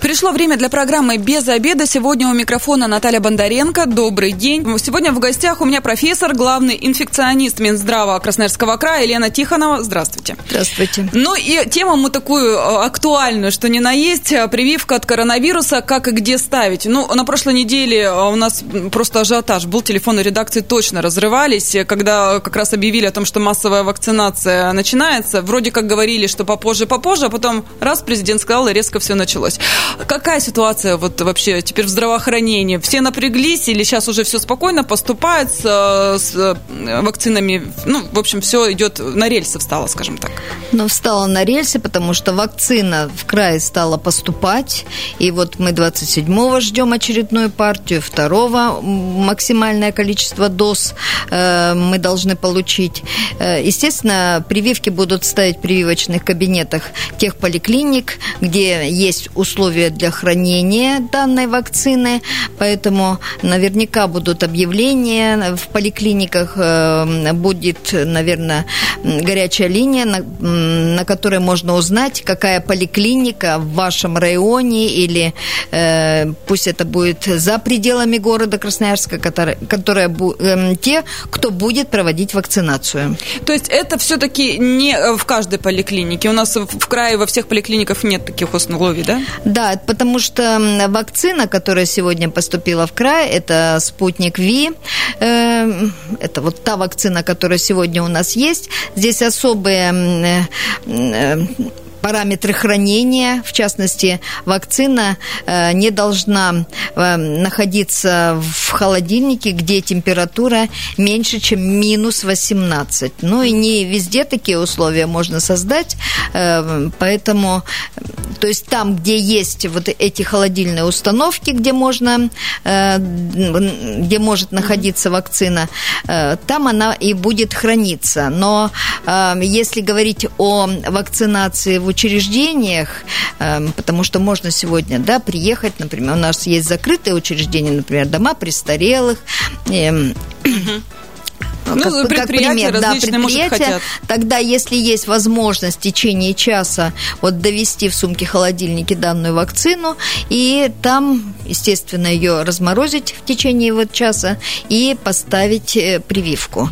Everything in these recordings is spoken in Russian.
Пришло время для программы «Без обеда». Сегодня у микрофона Наталья Бондаренко. Добрый день. Сегодня в гостях у меня профессор, главный инфекционист Минздрава Красноярского края Елена Тихонова. Здравствуйте. Здравствуйте. Ну и тему мы такую э, актуальную, что не на есть. Э, прививка от коронавируса, как и где ставить. Ну, на прошлой неделе э, у нас просто ажиотаж был. Телефоны редакции точно разрывались, когда как раз объявили о том, что массовая вакцинация начинается. Вроде как говорили, что попозже, попозже, а потом раз президент сказал, и резко все началось. Какая ситуация вот вообще теперь в здравоохранении? Все напряглись или сейчас уже все спокойно поступает с, с э, вакцинами? Ну, в общем, все идет на рельсы встало, скажем так. Ну, встала на рельсы, потому что вакцина в край стала поступать. И вот мы 27-го ждем очередную партию, 2 максимальное количество доз э, мы должны получить. Э, естественно, прививки будут ставить в прививочных кабинетах тех поликлиник, где есть условия условия для хранения данной вакцины, поэтому наверняка будут объявления в поликлиниках, э, будет, наверное, горячая линия, на, на которой можно узнать, какая поликлиника в вашем районе или э, пусть это будет за пределами города Красноярска, которая, которая э, те, кто будет проводить вакцинацию. То есть это все-таки не в каждой поликлинике. У нас в крае во всех поликлиниках нет таких условий, да? Да, потому что вакцина, которая сегодня поступила в край, это спутник Ви. Эм, это вот та вакцина, которая сегодня у нас есть. Здесь особые э, параметры хранения, в частности, вакцина э, не должна э, находиться в холодильнике, где температура меньше, чем минус 18. Ну и не везде такие условия можно создать, э, поэтому, то есть там, где есть вот эти холодильные установки, где можно, где может находиться вакцина, там она и будет храниться. Но если говорить о вакцинации в учреждениях, эм, потому что можно сегодня, да, приехать, например, у нас есть закрытые учреждения, например, дома престарелых, эм, ну, как, как пример, да, предприятия, может, хотят. тогда, если есть возможность в течение часа вот довести в сумке холодильнике данную вакцину и там, естественно, ее разморозить в течение вот часа и поставить э, прививку.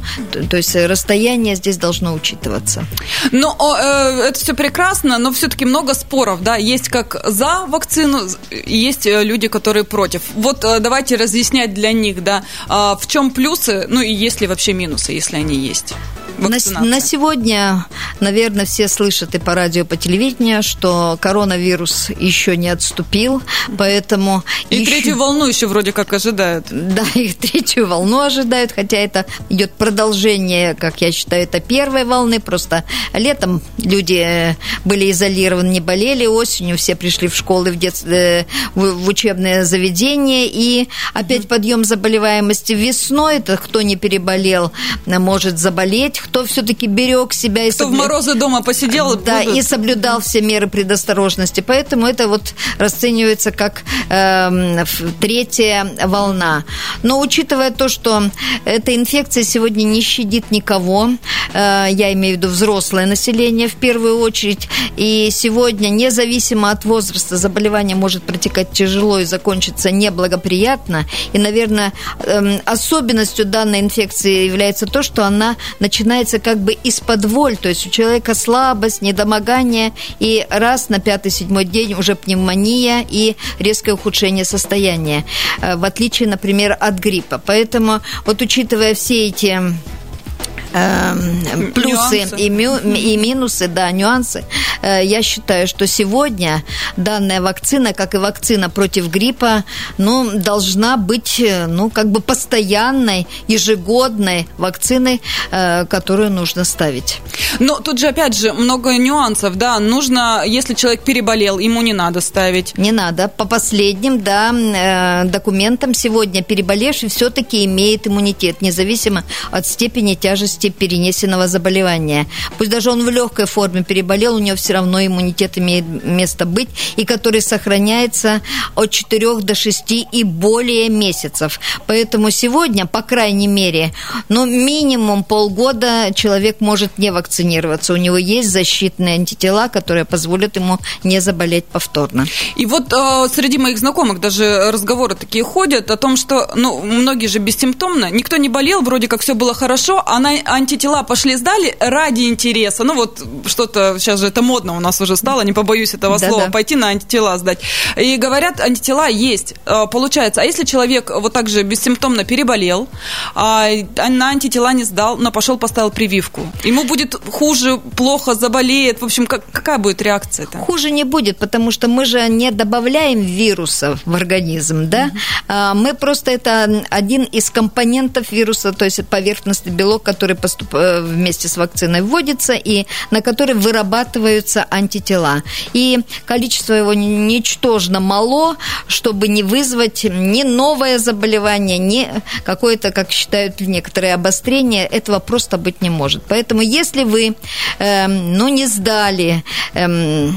То есть расстояние здесь должно учитываться. Ну, э, это все прекрасно, но все-таки много споров, да, есть как за вакцину, есть э, люди, которые против. Вот э, давайте разъяснять для них, да, э, в чем плюсы, ну и есть ли вообще минусы, если они есть? На, на сегодня, наверное, все слышат и по радио, и по телевидению, что коронавирус еще не отступил, поэтому... И еще... третью волну еще вроде как ожидают. Да, и третью волну ожидают, хотя это идет продолжение, как я считаю, это первой волны, просто летом люди э, были изолированы, не болели, осенью все пришли в школы, в, дет... Э, в учебное заведение, и опять подъем заболеваемости. Весной, это кто не переболел, может заболеть, кто все-таки берег себя и кто соблю... в морозы дома посидел, да, будут... и соблюдал все меры предосторожности. Поэтому это вот расценивается как э, третья волна. Но учитывая то, что эта инфекция сегодня не щадит никого, э, я имею в виду взрослое население в первую очередь, и сегодня, независимо от возраста, заболевание может протекать тяжело и закончиться неблагоприятно. И, наверное, э, особенностью данной инфекции является то, что она начинает начинается как бы из-под воль, то есть у человека слабость, недомогание, и раз на пятый-седьмой день уже пневмония и резкое ухудшение состояния, э, в отличие, например, от гриппа. Поэтому вот учитывая все эти Эм, плюсы и, мю, и минусы, да, нюансы. Э, я считаю, что сегодня данная вакцина, как и вакцина против гриппа, ну, должна быть, э, ну, как бы постоянной, ежегодной вакциной, э, которую нужно ставить. Но тут же, опять же, много нюансов, да, нужно, если человек переболел, ему не надо ставить. Не надо. По последним, да, документам сегодня переболевший все-таки имеет иммунитет, независимо от степени тяжести вероятности перенесенного заболевания. Пусть даже он в легкой форме переболел, у него все равно иммунитет имеет место быть, и который сохраняется от 4 до 6 и более месяцев. Поэтому сегодня, по крайней мере, ну, минимум полгода человек может не вакцинироваться. У него есть защитные антитела, которые позволят ему не заболеть повторно. И вот э, среди моих знакомых даже разговоры такие ходят о том, что ну, многие же бессимптомно, никто не болел, вроде как все было хорошо, а на антитела пошли сдали ради интереса. Ну вот что-то, сейчас же это модно у нас уже стало, не побоюсь этого да, слова, да. пойти на антитела сдать. И говорят, антитела есть. Э, получается, а если человек вот так же бессимптомно переболел, а на антитела не сдал, но пошел поставил прививку, ему будет хуже, плохо, заболеет, в общем, как, какая будет реакция? -то? Хуже не будет, потому что мы же не добавляем вирусов в организм, да? Mm-hmm. Мы просто это один из компонентов вируса, то есть поверхностный белок, который поступ... Э, вместе с вакциной вводится и на который вырабатываются антитела. И количество его ничтожно мало, чтобы не вызвать ни новое заболевание, ни какое-то, как считают некоторые, обострение. Этого просто быть не может. Поэтому если вы э, ну, не сдали э,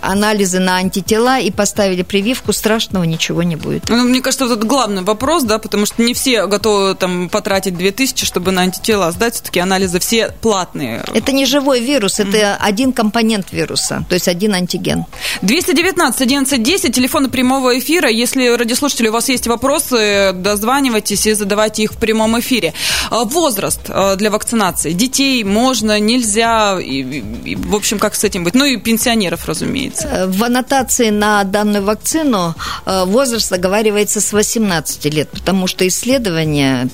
анализы на антитела и поставили прививку, страшного ничего не будет. Ну, мне кажется, вот это главный вопрос, да, потому что не все готовы там потратить 2000, чтобы на антитела сдать. Все-таки анализы все платные. Это не живой вирус, это mm-hmm. один компонент вируса, то есть один антиген. 219 11 10, телефон прямого эфира. Если, радиослушатели, у вас есть вопросы, дозванивайтесь и задавайте их в прямом эфире. А, возраст а, для вакцинации. Детей можно, нельзя, и, и, в общем, как с этим быть? Ну и пенсионеров, разумеется. Э, в аннотации на данную вакцину э, возраст оговаривается с 18 лет, потому что исследования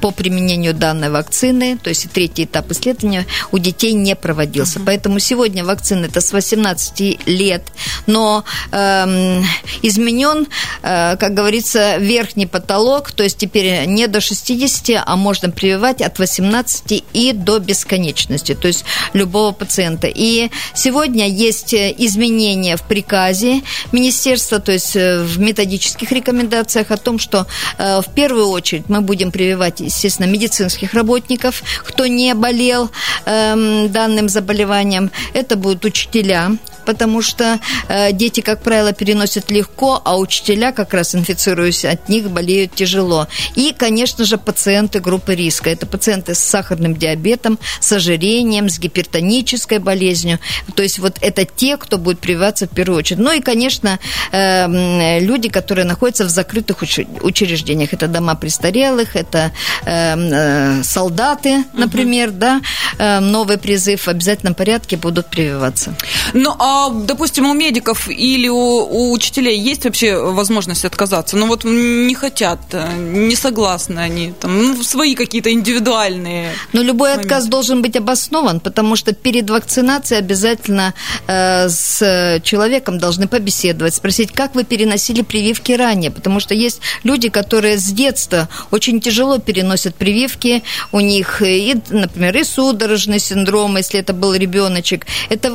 по применению данной вакцины, то есть третий этап исследования, у детей не проводился. Uh-huh. Поэтому сегодня вакцина это с 18 лет, но э, изменен, э, как говорится, верхний потолок, то есть теперь не до 60, а можно прививать от 18 и до бесконечности, то есть любого пациента. И сегодня есть изменения в приказе министерства, то есть э, в методических рекомендациях о том, что э, в первую очередь мы будем прививать, естественно, медицинских работников, кто не болел эм, данным заболеванием. Это будут учителя, потому что э, дети, как правило, переносят легко, а учителя, как раз инфицируясь от них, болеют тяжело. И, конечно же, пациенты группы риска. Это пациенты с сахарным диабетом, с ожирением, с гипертонической болезнью. То есть вот это те, кто будет прививаться в первую очередь. Ну и, конечно, э, люди, которые находятся в закрытых учреждениях. Это дома престарелых, это э, э, солдаты, например, угу. да. Новый призыв в обязательном порядке будут прививаться. Ну, а а, допустим, у медиков или у, у учителей есть вообще возможность отказаться? Ну вот не хотят, э, не согласны они, там, ну, свои какие-то индивидуальные. Но любой моменты. отказ должен быть обоснован, потому что перед вакцинацией обязательно э, с человеком должны побеседовать, спросить, как вы переносили прививки ранее, потому что есть люди, которые с детства очень тяжело переносят прививки, у них, и, например, и судорожный синдром, если это был ребеночек, это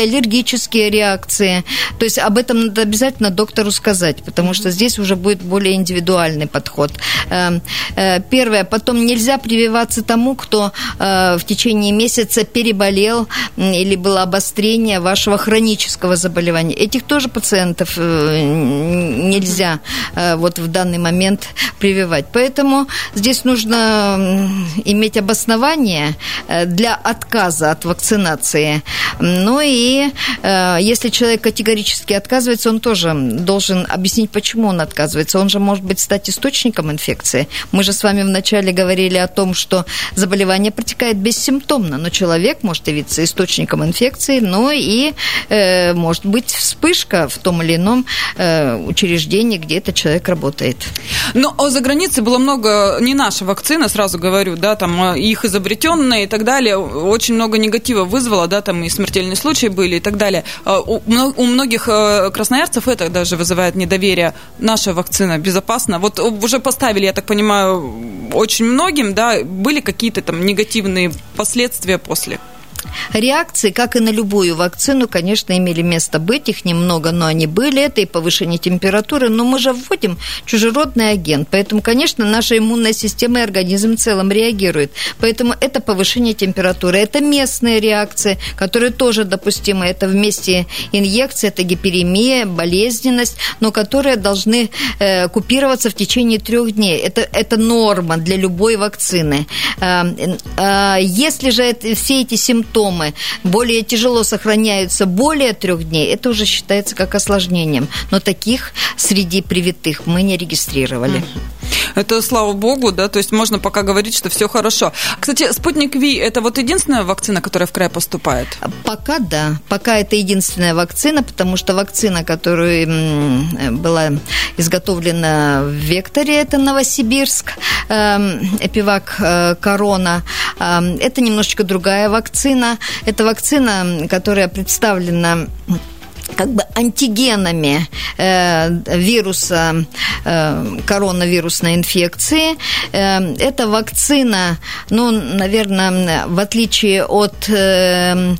аллергия аллергические реакции. То есть об этом надо обязательно доктору сказать, потому что здесь уже будет более индивидуальный подход. Эм, э, первое. Потом нельзя прививаться тому, кто э, в течение месяца переболел или было обострение вашего хронического заболевания. Этих тоже пациентов э, нельзя вот в данный момент прививать. Поэтому здесь нужно иметь обоснование для отказа от вакцинации. Ну и Э, если человек категорически отказывается, он тоже должен объяснить, почему он отказывается. Он же может быть стать источником инфекции. Мы же с вами вначале говорили о том, что заболевание протекает бессимптомно, но человек может явиться источником инфекции, но и э, может быть вспышка в том или ином э, учреждении, где этот человек работает. Но за границей было много, не наша вакцина, сразу говорю, да, там их изобретенные и так далее, очень много негатива вызвало, да, там и смертельные случаи были и так далее. А, у многих э, красноярцев это даже вызывает недоверие. Наша вакцина безопасна. Вот уже поставили, я так понимаю, очень многим, да, были какие-то там негативные последствия после? Реакции, как и на любую вакцину, конечно, имели место быть, их немного, но они были. Это и повышение температуры, но мы же вводим чужеродный агент, поэтому, конечно, наша иммунная система и организм в целом реагирует. Поэтому это повышение температуры, это местные реакции, которые тоже допустимы. Это вместе инъекции, это гиперемия, болезненность, но которые должны э, купироваться в течение трех дней. Это, это норма для любой вакцины. Э, э, если же это, все эти симптомы более тяжело сохраняются более трех дней, это уже считается как осложнением. Но таких среди привитых мы не регистрировали. Это слава богу, да, то есть можно пока говорить, что все хорошо. Кстати, спутник Ви это вот единственная вакцина, которая в край поступает? Пока да, пока это единственная вакцина, потому что вакцина, которая была изготовлена в Векторе, это Новосибирск, эм, Эпивак э, Корона, эм, это немножечко другая вакцина. Это вакцина, которая представлена как бы антигенами э, вируса э, коронавирусной инфекции. Э, это вакцина, ну, наверное, в отличие от э,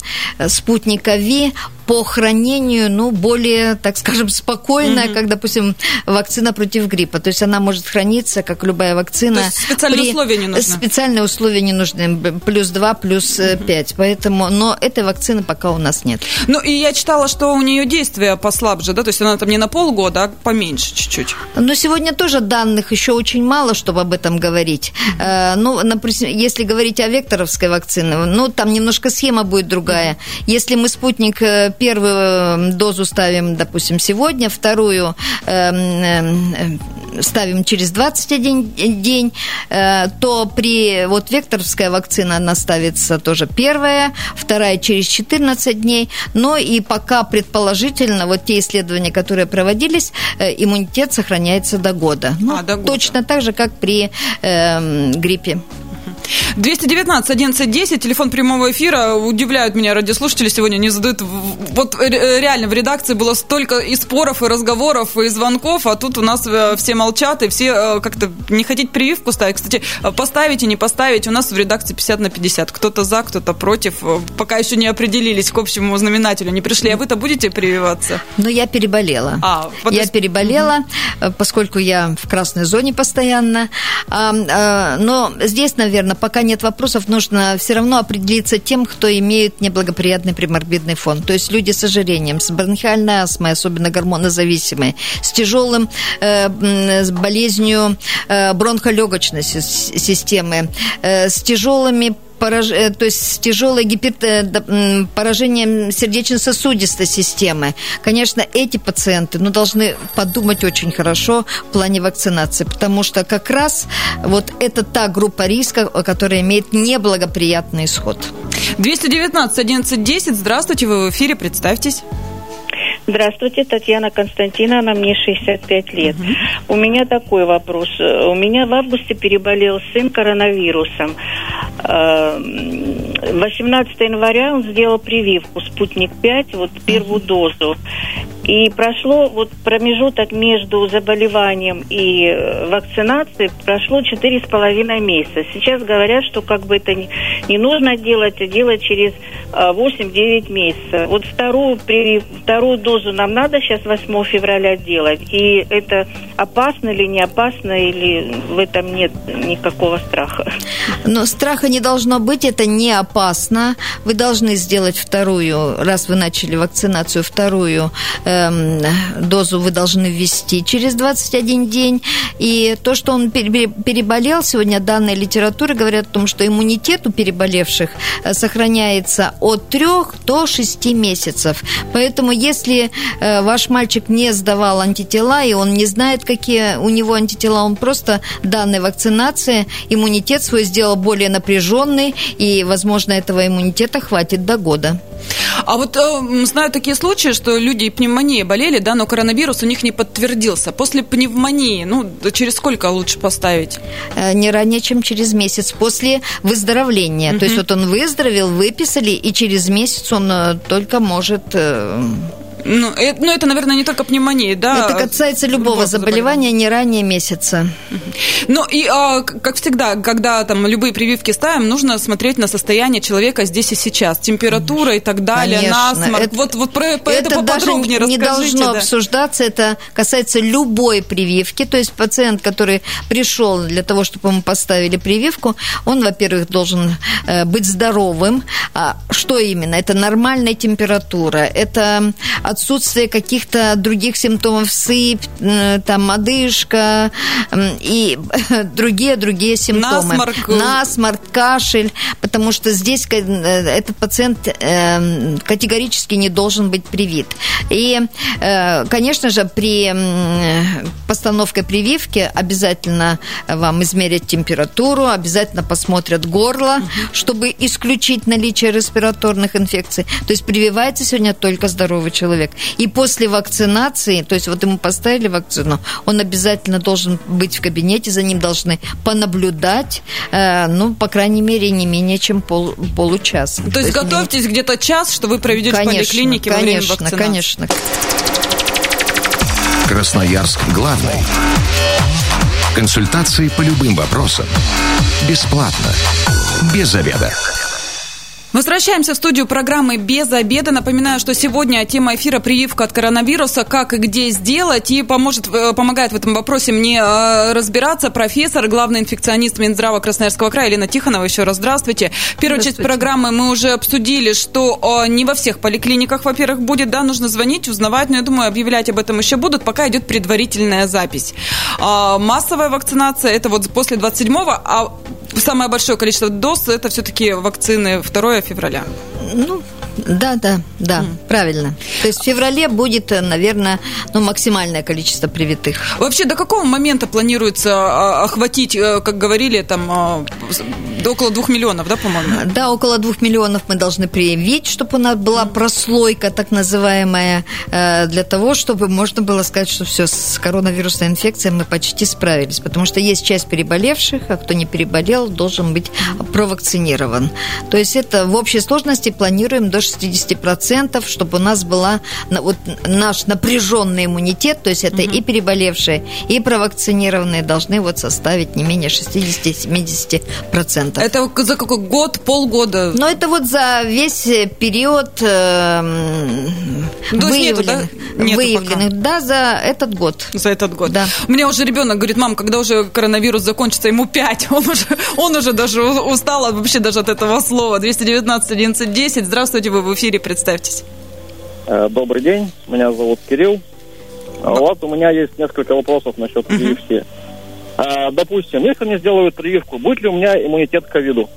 спутника Ви, по хранению, ну, более, так скажем, спокойная, mm-hmm. как, допустим, вакцина против гриппа. То есть она может храниться, как любая вакцина. То есть специальные при... условия не нужны? Специальные условия не нужны. Плюс 2, плюс mm-hmm. 5. Поэтому, но этой вакцины пока у нас нет. Ну, и я читала, что у нее действие послабже, да? То есть она там не на полгода, а поменьше чуть-чуть. Но сегодня тоже данных еще очень мало, чтобы об этом говорить. Mm-hmm. Ну, например, если говорить о векторовской вакцине, ну, там немножко схема будет другая. Mm-hmm. Если мы спутник э, первую эм, дозу ставим, допустим, сегодня, вторую эм, эм, ставим через 21 день, э, то при вот векторовская вакцина, она ставится тоже первая, вторая через 14 дней, но и пока предположительно вот те исследования, которые проводились, э, иммунитет сохраняется до года. Ну, а, до года. Точно так же, как при э, гриппе. 219 11 10, телефон прямого эфира. Удивляют меня радиослушатели сегодня, не задают... Вот реально в редакции было столько и споров, и разговоров, и звонков, а тут у нас э, все молчат, и все э, как-то не хотите прививку ставить. Кстати, поставить и не поставить, у нас в редакции 50 на 50. Кто-то за, кто-то против. Э, пока еще не определились к общему знаменателю, не пришли. А вы-то будете прививаться? Ну, я переболела. А, вот я переболела, поскольку я в красной зоне постоянно. Но здесь, наверное, пока нет вопросов, нужно все равно определиться тем, кто имеет неблагоприятный приморбидный фон. То есть люди с ожирением, с бронхиальной астмой, особенно гормонозависимые, с тяжелым э, с болезнью э, бронхолегочной системы, э, с тяжелыми пораж... Э, то есть с тяжелой гипер... Э, поражением сердечно-сосудистой системы. Конечно, эти пациенты ну, должны подумать очень хорошо в плане вакцинации, потому что как раз вот это та группа риска, которая имеет неблагоприятный исход. 219 11 10. Здравствуйте, вы в эфире, представьтесь. Здравствуйте, Татьяна Константиновна, мне 65 лет. Угу. У меня такой вопрос. У меня в августе переболел сын коронавирусом. 18 э, января он сделал прививку «Спутник 5», вот первую дозу. И прошло вот промежуток между заболеванием и э, вакцинацией прошло четыре с половиной месяца. Сейчас говорят, что как бы это не, нужно делать, а делать через 8-9 э, месяцев. Вот вторую, при, вторую дозу нам надо сейчас 8 февраля делать. И это опасно или не опасно, или в этом нет никакого страха? Но страха не должно быть, это не опасно. Вы должны сделать вторую, раз вы начали вакцинацию, вторую Эм, дозу вы должны ввести через 21 день. И то, что он переболел, сегодня данные литературы говорят о том, что иммунитет у переболевших э, сохраняется от 3 до 6 месяцев. Поэтому если э, ваш мальчик не сдавал антитела, и он не знает, какие у него антитела, он просто данной вакцинации иммунитет свой сделал более напряженный, и, возможно, этого иммунитета хватит до года. А вот э, знаю такие случаи, что люди пневмонией болели, да, но коронавирус у них не подтвердился. После пневмонии, ну, через сколько лучше поставить? Э, не ранее, чем через месяц после выздоровления. Угу. То есть вот он выздоровел, выписали, и через месяц он э, только может... Э, Ну, это, ну, это, наверное, не только пневмония, да? Это касается любого, любого заболевания, заболевания не ранее месяца. Ну, и, а, как всегда, когда там любые прививки ставим, нужно смотреть на состояние человека здесь и сейчас. Температура и так далее, Конечно. насморк. Это, вот, вот про, это, это поподробнее даже не должно да. обсуждаться. Это касается любой прививки. То есть пациент, который пришел для того, чтобы ему поставили прививку, он, во-первых, должен э, быть здоровым. А что именно? Это нормальная температура, это отсутствие каких-то других симптомов, сыпь, э, там, одышка и другие-другие симптомы. Насморк. Насморк, кашель, потому что здесь э, этот пациент э, категорически не должен быть привит. И, конечно же, при постановке прививки обязательно вам измерят температуру, обязательно посмотрят горло, чтобы исключить наличие респираторных инфекций. То есть прививается сегодня только здоровый человек. И после вакцинации, то есть вот ему поставили вакцину, он обязательно должен быть в кабинете, за ним должны понаблюдать, э, ну, по крайней мере, не менее чем пол, получаса. То, то есть готовьтесь не... где-то час, что вы проведете конечно, в поликлинике конечно, во время вакцинации. Конечно, конечно. Красноярск главный. Консультации по любым вопросам. Бесплатно. Без заведа. Возвращаемся в студию программы «Без обеда». Напоминаю, что сегодня тема эфира «Прививка от коронавируса. Как и где сделать». И поможет, э, помогает в этом вопросе мне э, разбираться профессор, главный инфекционист Минздрава Красноярского края Елена Тихонова. Еще раз здравствуйте. Первую здравствуйте. часть программы мы уже обсудили, что не во всех поликлиниках, во-первых, будет, да, нужно звонить, узнавать. Но я думаю, объявлять об этом еще будут, пока идет предварительная запись. А, массовая вакцинация – это вот после 27-го, а самое большое количество доз это все-таки вакцины 2 февраля. Ну, да, да, да, mm. правильно. То есть в феврале будет, наверное, ну, максимальное количество привитых. Вообще, до какого момента планируется а, охватить, э, как говорили, там, а, около двух миллионов, да, по-моему? Да, около двух миллионов мы должны привить, чтобы у нас была прослойка, так называемая, э, для того, чтобы можно было сказать, что все, с коронавирусной инфекцией мы почти справились. Потому что есть часть переболевших, а кто не переболел, должен быть провакцинирован. То есть это в общей сложности планируем до 60%, чтобы у нас была вот наш напряженный иммунитет, то есть это угу. и переболевшие, и провакцинированные должны вот составить не менее 60-70%. Это за какой год, полгода? Ну, это вот за весь период э, выявленных, да? выявленных да, за этот год. За этот год. Да. У меня уже ребенок говорит, мам, когда уже коронавирус закончится, ему 5, он уже, он уже даже устал вообще даже от этого слова. 219 11 10. Здравствуйте, вы в эфире, представьтесь. Э, добрый день, меня зовут Кирилл. А вот у меня есть несколько вопросов насчет прививки. Uh-huh. Допустим, если мне сделают прививку, будет ли у меня иммунитет к ковиду?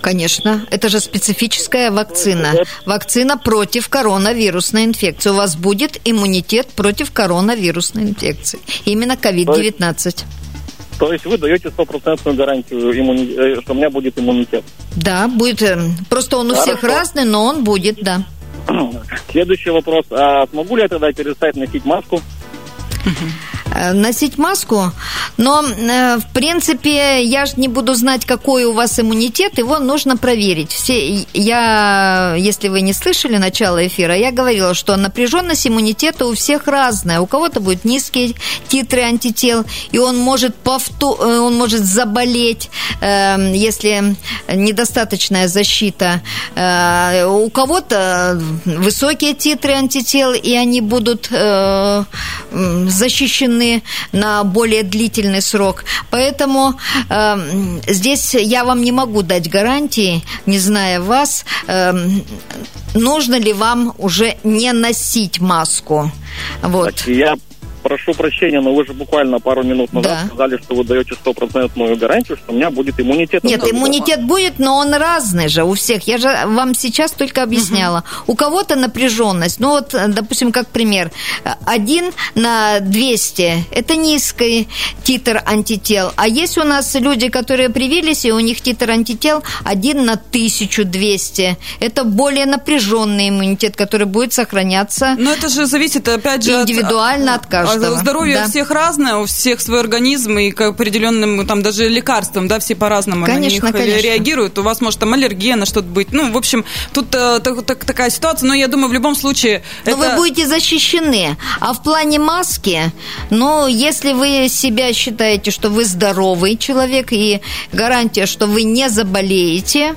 Конечно, это же специфическая вакцина. Вакцина против коронавирусной инфекции. У вас будет иммунитет против коронавирусной инфекции. Именно COVID-19. То есть вы даете стопроцентную гарантию, иммуни... Э, что у меня будет иммунитет? Да, будет. Э, просто он у Хорошо. всех разный, но он будет, да. Следующий вопрос. А смогу ли я тогда перестать носить маску? Э, носить маску, но, э, в принципе, я же не буду знать, какой у вас иммунитет, его нужно проверить. Все, я, если вы не слышали начало эфира, я говорила, что напряженность иммунитета у всех разная. У кого-то будет низкие титры антител, и он может, повтор, э, он может заболеть, если недостаточная защита. У кого-то высокие титры антител, и они будут защищены рассчитаны на более длительный срок. Поэтому э, здесь я вам не могу дать гарантии, не зная вас, э, нужно ли вам уже не носить маску. Вот. Я прошу прощения, но вы же буквально пару минут назад да. сказали, что вы даете стопроцентную гарантию, что у меня будет иммунитет. Нет, иммунитет будет, но он разный же у всех. Я же вам сейчас только объясняла. Угу. У кого-то напряженность, ну вот, допустим, как пример, один на 200 – это низкий титр антител, а есть у нас люди, которые привились, и у них титр антител один на 1200. Это более напряженный иммунитет, который будет сохраняться. Но это же зависит, опять же, индивидуально от, от каждого каждого. здоровье Да. у всех разное, у всех свой организм, и к определенным, там, даже лекарствам, да, все по-разному Конечно, на них конечно. реагируют. У вас может там аллергия на что-то быть. Ну, в общем, тут э, так- так- такая ситуация, но я думаю, в любом случае... Но это... вы будете защищены. А в плане маски, ну, если вы себя считаете, что вы здоровый человек и гарантия, что вы не заболеете,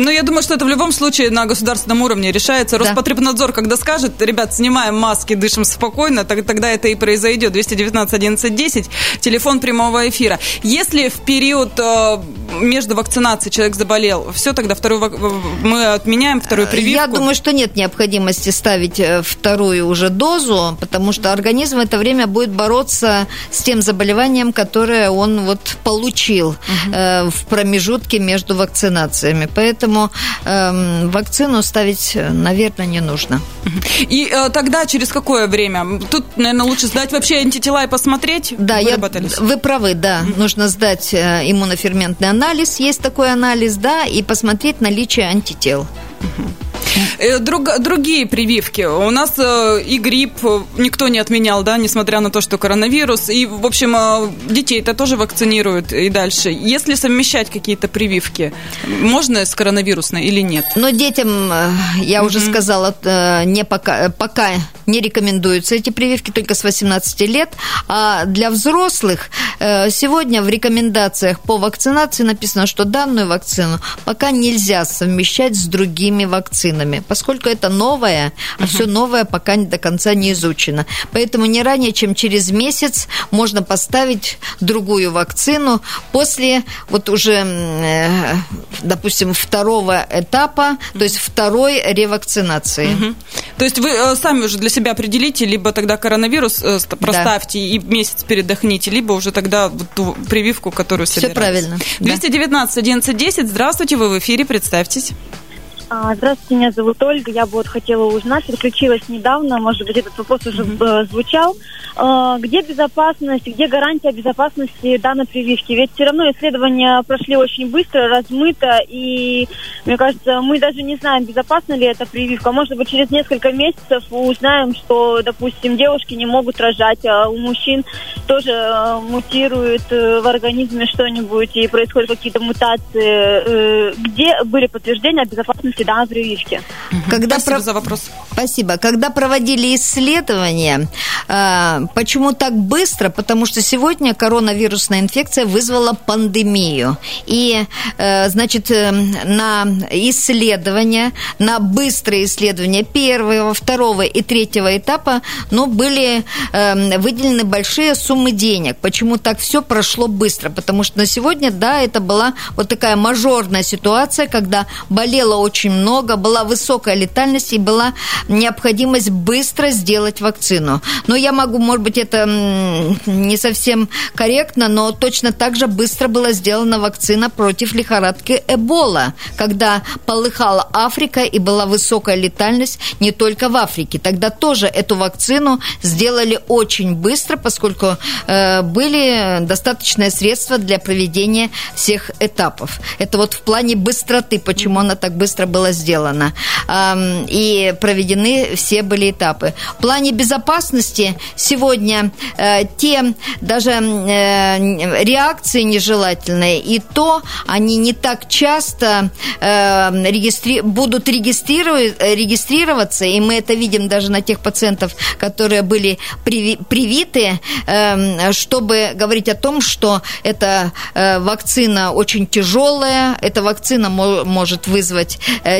Ну, я думаю, что это в любом случае на государственном уровне решается. Да. Роспотребнадзор, когда скажет, ребят, снимаем маски, дышим спокойно, так- тогда это и произойдет. 219 11 10, телефон прямого эфира. Если в период э, между вакцинацией человек заболел, все, тогда вторую мы отменяем вторую прививку. я думаю, что нет необходимости ставить э, вторую уже дозу, потому что организм в это время будет бороться с тем заболеванием, которое он вот получил э, в промежутке между вакцинациями. Поэтому эм, вакцину ставить, э, наверное, не нужно. И э, тогда через какое время? Тут, наверное, лучше сдать вообще антитела и посмотреть, Да, я, вы правы, да. Нужно сдать э, иммуноферментный анализ, есть такой анализ, да, и посмотреть наличие антител. Э, друг- другие прививки. У нас э, и грипп э, никто не отменял, да, несмотря на то, что коронавирус. И, в общем, э, детей это тоже вакцинируют и дальше. Если совмещать какие-то прививки, можно с коронавирусной или нет? Но детям, э, я уже сказала, э, не пока, э, пока не рекомендуются эти прививки только с 18 лет. А для взрослых э, сегодня в рекомендациях по вакцинации написано, что данную вакцину пока нельзя совмещать с другими вакцинами, поскольку это новое, а все новое пока до конца не изучено. Поэтому не ранее, чем через месяц можно поставить другую вакцину после вот уже, э, допустим, второго этапа, то есть второй ревакцинации. Мгм. То есть вы э, сами уже для себя определите, либо тогда коронавирус э, ст- проставьте и месяц передохните, либо уже тогда вот ту прививку, которую собираетесь. правильно, да. 219 11 10. Здравствуйте, вы в эфире, представьтесь. А, Здравствуйте, меня зовут Ольга. Я бы вот хотела узнать, переключилась недавно, может быть, этот вопрос уже э, звучал. Э, Где безопасность, где гарантия безопасности данной прививки? Ведь все равно исследования прошли очень быстро, размыто, и, мне кажется, мы даже не знаем, безопасна ли эта прививка. Может быть, через несколько месяцев узнаем, что, допустим, девушки не могут рожать, а у мужчин тоже э, мутирует э, в организме что-нибудь, и происходят какие-то мутации. Где были подтверждения о безопасности данной прививки? Когда Спасибо про- за вопрос. Спасибо. Когда проводили исследования, а, почему так быстро? Потому что сегодня коронавирусная инфекция вызвала пандемию. И, э, значит, э, на исследования, на быстрые исследования первого, второго и третьего этапа, ну, были э, выделены большие суммы денег. Почему так все прошло быстро? Потому что на сегодня, да, это была вот такая мажорная ситуация, когда болело очень много, была высокая летальность и была необходимость быстро сделать вакцину. Но я могу, может быть, это не совсем корректно, но точно так же быстро была сделана вакцина против лихорадки Эбола, когда полыхала Африка и была высокая летальность не только в Африке. Тогда тоже эту вакцину сделали очень быстро, поскольку э, были достаточные средства для проведения всех этапов. Это вот в плане быстроты, почему она так быстро была сделана. Ам, и проведены все были этапы. В плане безопасности сегодня э, те даже э, реакции нежелательные, и то они не так часто э, регистри- будут регистрировать, регистрироваться, и мы это видим даже на тех пациентов, которые были приви- привиты, э, чтобы говорить о том, что эта э, вакцина очень тяжелая, эта вакцина мо- может вызвать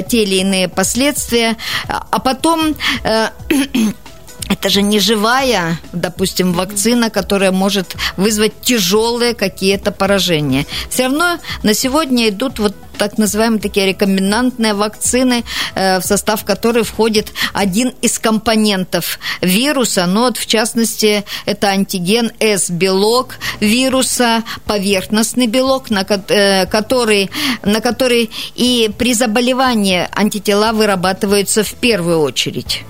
те или иные последствия, а потом э, это же не живая, допустим, вакцина, которая может вызвать тяжелые какие-то поражения. Все равно на сегодня идут вот так называемые такие рекомендантные вакцины, э, в состав которой входит один из компонентов вируса, но вот в частности это антиген S-белок вируса, поверхностный белок, на, э, который, на который и при заболевании антитела вырабатываются в первую очередь.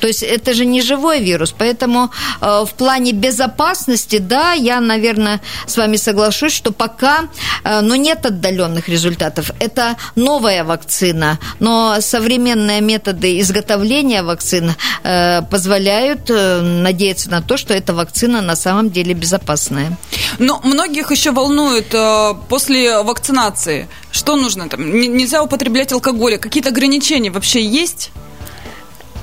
То есть это же не живой вирус, поэтому э, в плане безопасности, да, я, наверное, с вами соглашусь, что пока, э, ну, нет отдаленных результатов. Это новая вакцина, но современные методы изготовления вакцин э, позволяют э, надеяться на то, что эта вакцина на самом деле безопасная. Но многих еще волнует э, после вакцинации, что нужно там? Нельзя употреблять алкоголь, какие-то ограничения вообще есть?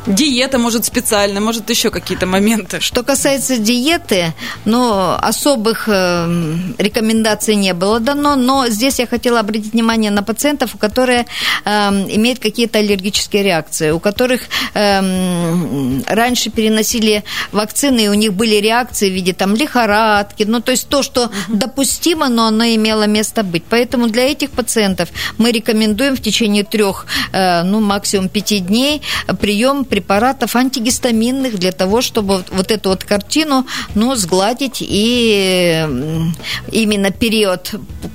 Диета, может, специально, может, еще какие-то моменты. Что касается диеты, ну, особых э, рекомендаций не было дано, но здесь я хотела обратить внимание на пациентов, у которых э, имеют какие-то аллергические реакции, у которых э, раньше переносили вакцины, и у них были реакции в виде там лихорадки, ну, то есть то, что угу. допустимо, но оно имело место быть. Поэтому для этих пациентов мы рекомендуем в течение трех, э, ну, максимум пяти дней прием препаратов антигистаминных для того, чтобы вот эту вот картину, ну, сгладить и именно период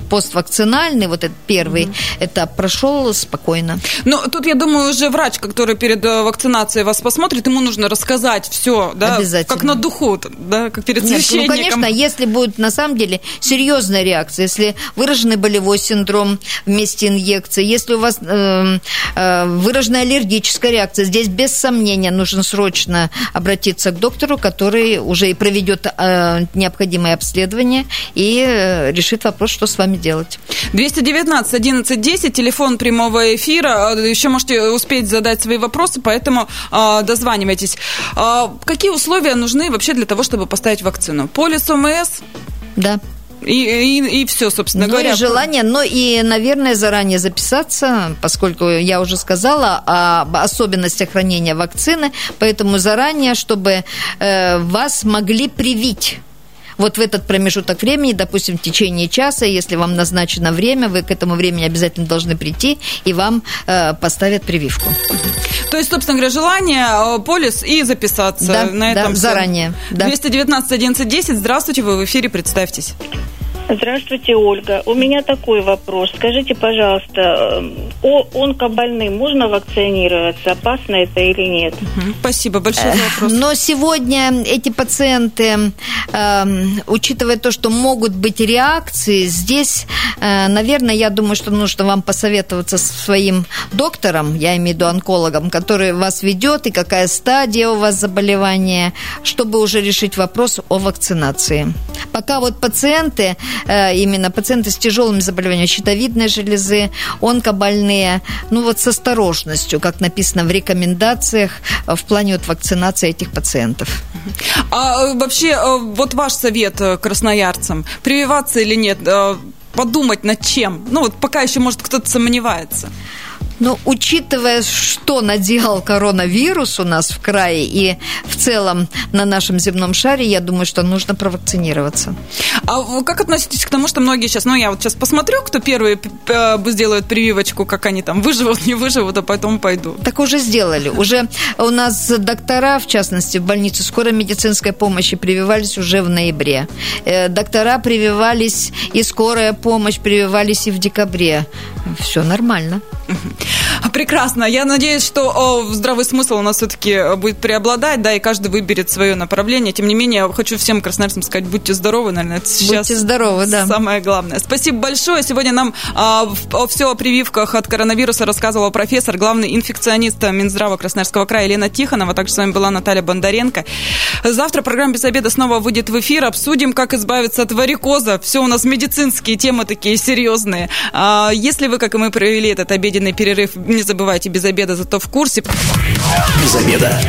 поствакцинальный, вот этот первый mm этап прошел спокойно. Ну, тут, я думаю, уже врач, который перед э, вакцинацией вас посмотрит, ему нужно рассказать все, да, Обязательно. как на духу, да, как перед Нет, Ну, конечно, если будет на самом деле серьезная реакция, если выраженный болевой синдром вместе инъекции, если у вас э, э, выраженная аллергическая реакция, здесь без сомнения нужно срочно обратиться к доктору, который уже и проведет э, необходимое обследование и э, решит вопрос, что с вами делать. 219 11 10, телефон прямого эфира. Еще можете успеть задать свои вопросы, поэтому э, дозванивайтесь. Э, какие условия нужны вообще для того, чтобы поставить вакцину? Полис ОМС? Да. И, и, и все, собственно ну, говоря. И желание, но и, наверное, заранее записаться, поскольку я уже сказала об особенностях хранения вакцины, поэтому заранее, чтобы э, вас могли привить вот в этот промежуток времени, допустим, в течение часа, если вам назначено время, вы к этому времени обязательно должны прийти, и вам э, поставят прививку. То есть, собственно говоря, желание, э, полис и записаться да, на этом. Да, заранее. Да. 219 11 10, здравствуйте, вы в эфире, представьтесь. Здравствуйте, Ольга. У меня такой вопрос. Скажите, пожалуйста, о онкобольным можно вакцинироваться? Опасно это или нет? Спасибо большое за вопрос. Но сегодня эти пациенты, э, учитывая то, что могут быть реакции, здесь, э, наверное, я думаю, что нужно вам посоветоваться со своим доктором, я имею в виду онкологом, который вас ведет и какая стадия у вас заболевания, чтобы уже решить вопрос о вакцинации. Пока вот пациенты Э, именно пациенты с тяжелыми заболеваниями щитовидной железы, онкобольные, ну вот с осторожностью, как написано в рекомендациях э, в плане вот вакцинации этих пациентов. А э, вообще, вот ваш совет красноярцам, прививаться или нет, подумать над чем? Ну вот пока еще, может, кто-то сомневается. Ну, учитывая, что наделал коронавирус у нас в крае и в целом на нашем земном шаре, я думаю, что нужно провакцинироваться. А вы как относитесь к тому, что многие сейчас, ну, я вот сейчас посмотрю, кто первый сделает прививочку, как они там выживут, не выживут, а потом пойду. Так уже сделали. Уже у нас доктора, в частности, в больнице скорой медицинской помощи прививались уже в ноябре. Э, доктора прививались, и скорая помощь прививались и в декабре. Все нормально. Mm-hmm. Прекрасно. Я надеюсь, что здравый смысл у нас все-таки будет преобладать, да, и каждый выберет свое направление. Тем не менее, хочу всем красноярцам сказать, будьте здоровы, наверное, это сейчас будьте здоровы, да. самое главное. Спасибо большое. Сегодня нам а, все о прививках от коронавируса рассказывала профессор, главный инфекционист Минздрава Красноярского края Елена Тихонова. Также с вами была Наталья Бондаренко. Завтра программа «Без обеда» снова выйдет в эфир. Обсудим, как избавиться от варикоза. Все у нас медицинские темы такие серьезные. А, если вы, как и мы, провели этот обеденный перерыв не забывайте, без обеда зато в курсе. Без обеда.